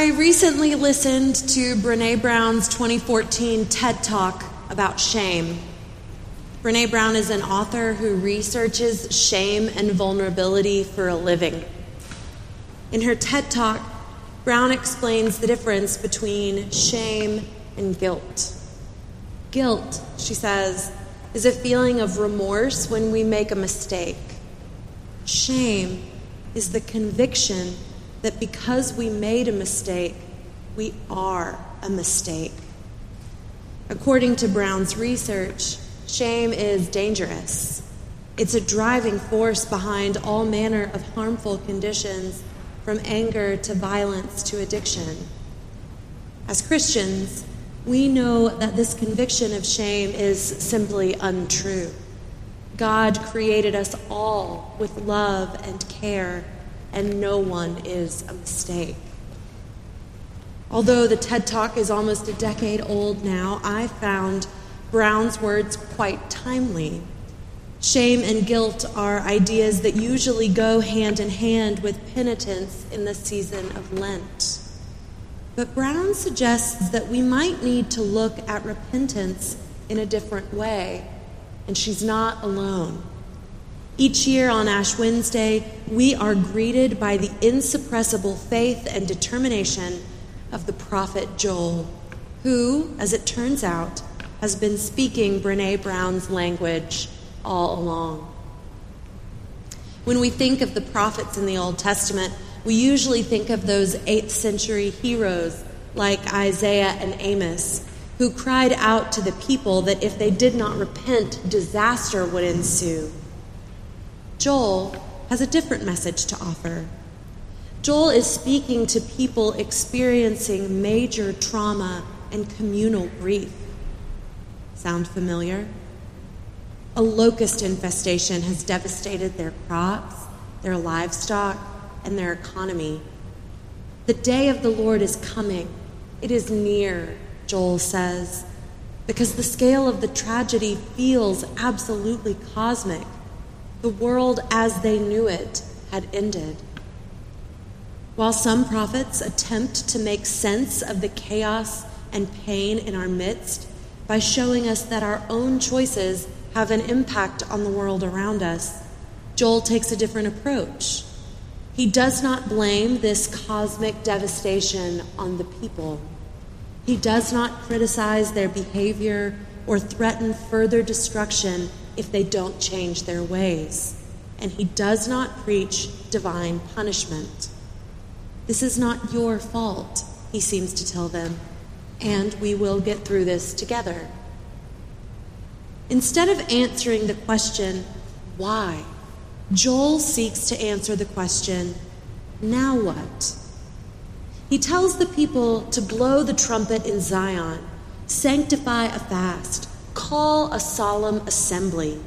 I recently listened to Brene Brown's 2014 TED Talk about shame. Brene Brown is an author who researches shame and vulnerability for a living. In her TED Talk, Brown explains the difference between shame and guilt. Guilt, she says, is a feeling of remorse when we make a mistake. Shame is the conviction that because we made a mistake, we are a mistake. According to Brown's research, shame is dangerous. It's a driving force behind all manner of harmful conditions, from anger to violence to addiction. As Christians, we know that this conviction of shame is simply untrue. God created us all with love and care and no one is a mistake. Although the TED Talk is almost a decade old now, I found Brown's words quite timely. Shame and guilt are ideas that usually go hand in hand with penitence in the season of Lent. But Brown suggests that we might need to look at repentance in a different way, and she's not alone. Each year on Ash Wednesday, we are greeted by the insuppressible faith and determination of the prophet Joel, who, as it turns out, has been speaking Brene Brown's language all along. When we think of the prophets in the Old Testament, we usually think of those 8th century heroes like Isaiah and Amos, who cried out to the people that if they did not repent, disaster would ensue. Joel has a different message to offer. Joel is speaking to people experiencing major trauma and communal grief. Sound familiar? A locust infestation has devastated their crops, their livestock, and their economy. The day of the Lord is coming. It is near, Joel says, because the scale of the tragedy feels absolutely cosmic. The world as they knew it had ended. While some prophets attempt to make sense of the chaos and pain in our midst by showing us that our own choices have an impact on the world around us, Joel takes a different approach. He does not blame this cosmic devastation on the people. He does not criticize their behavior or threaten further destruction if they don't change their ways. And he does not preach divine punishment. This is not your fault, he seems to tell them, and we will get through this together. Instead of answering the question, why, Joel seeks to answer the question, now what? He tells the people to blow the trumpet in Zion, sanctify a fast, call a solemn assembly.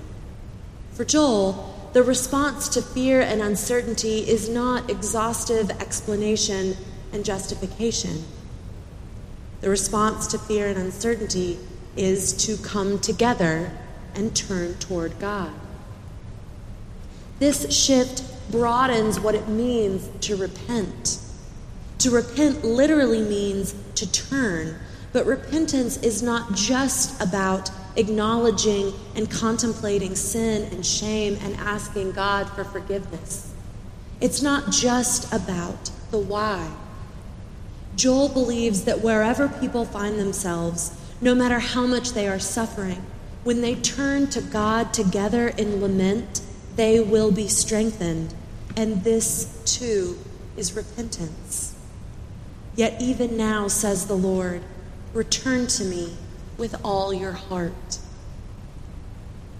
For Joel, the response to fear and uncertainty is not exhaustive explanation and justification. The response to fear and uncertainty is to come together and turn toward God. This shift broadens what it means to repent. To repent literally means to turn, but repentance is not just about acknowledging and contemplating sin and shame and asking God for forgiveness. It's not just about the why. Joel believes that wherever people find themselves, no matter how much they are suffering, when they turn to God together in lament, they will be strengthened. And this, too, is repentance. Yet even now, says the Lord, Return to me with all your heart.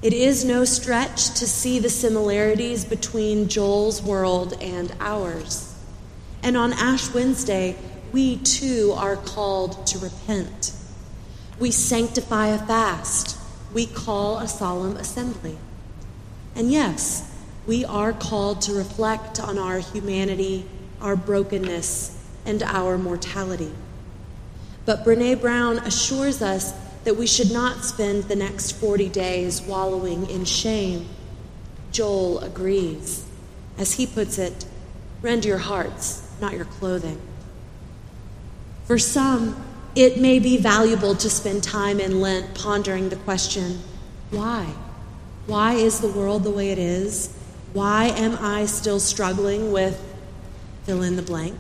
It is no stretch to see the similarities between Joel's world and ours. And on Ash Wednesday, we too are called to repent. We sanctify a fast. We call a solemn assembly. And yes, we are called to reflect on our humanity, our brokenness, and our mortality. But Brene Brown assures us that we should not spend the next 40 days wallowing in shame. Joel agrees. As he puts it, rend your hearts, not your clothing. For some, it may be valuable to spend time in Lent pondering the question why? Why is the world the way it is? Why am I still struggling with fill in the blank?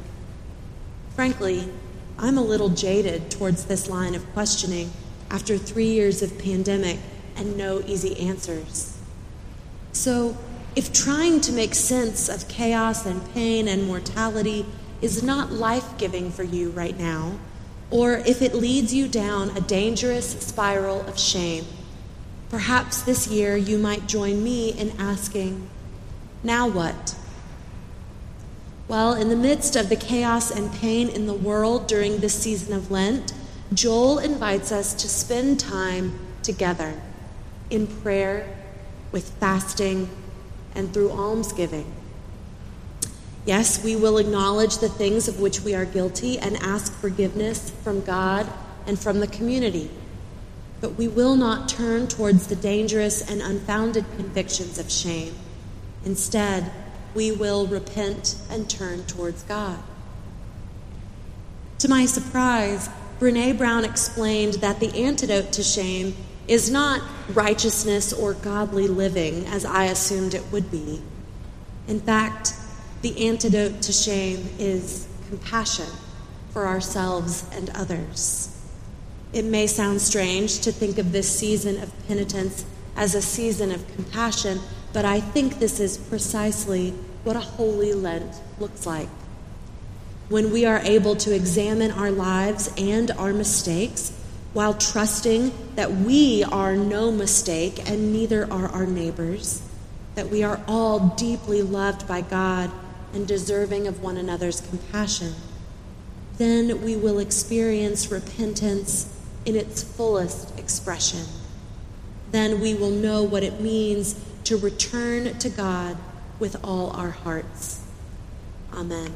Frankly, I'm a little jaded towards this line of questioning after three years of pandemic and no easy answers. So, if trying to make sense of chaos and pain and mortality is not life giving for you right now, or if it leads you down a dangerous spiral of shame, perhaps this year you might join me in asking, Now what? Well, in the midst of the chaos and pain in the world during this season of Lent, Joel invites us to spend time together in prayer, with fasting, and through almsgiving. Yes, we will acknowledge the things of which we are guilty and ask forgiveness from God and from the community. But we will not turn towards the dangerous and unfounded convictions of shame. Instead, we will repent and turn towards God. To my surprise, Brene Brown explained that the antidote to shame is not righteousness or godly living, as I assumed it would be. In fact, the antidote to shame is compassion for ourselves and others. It may sound strange to think of this season of penitence as a season of compassion, but I think this is precisely what a holy Lent looks like. When we are able to examine our lives and our mistakes while trusting that we are no mistake and neither are our neighbors, that we are all deeply loved by God and deserving of one another's compassion, then we will experience repentance in its fullest expression. Then we will know what it means to return to God with all our hearts. Amen.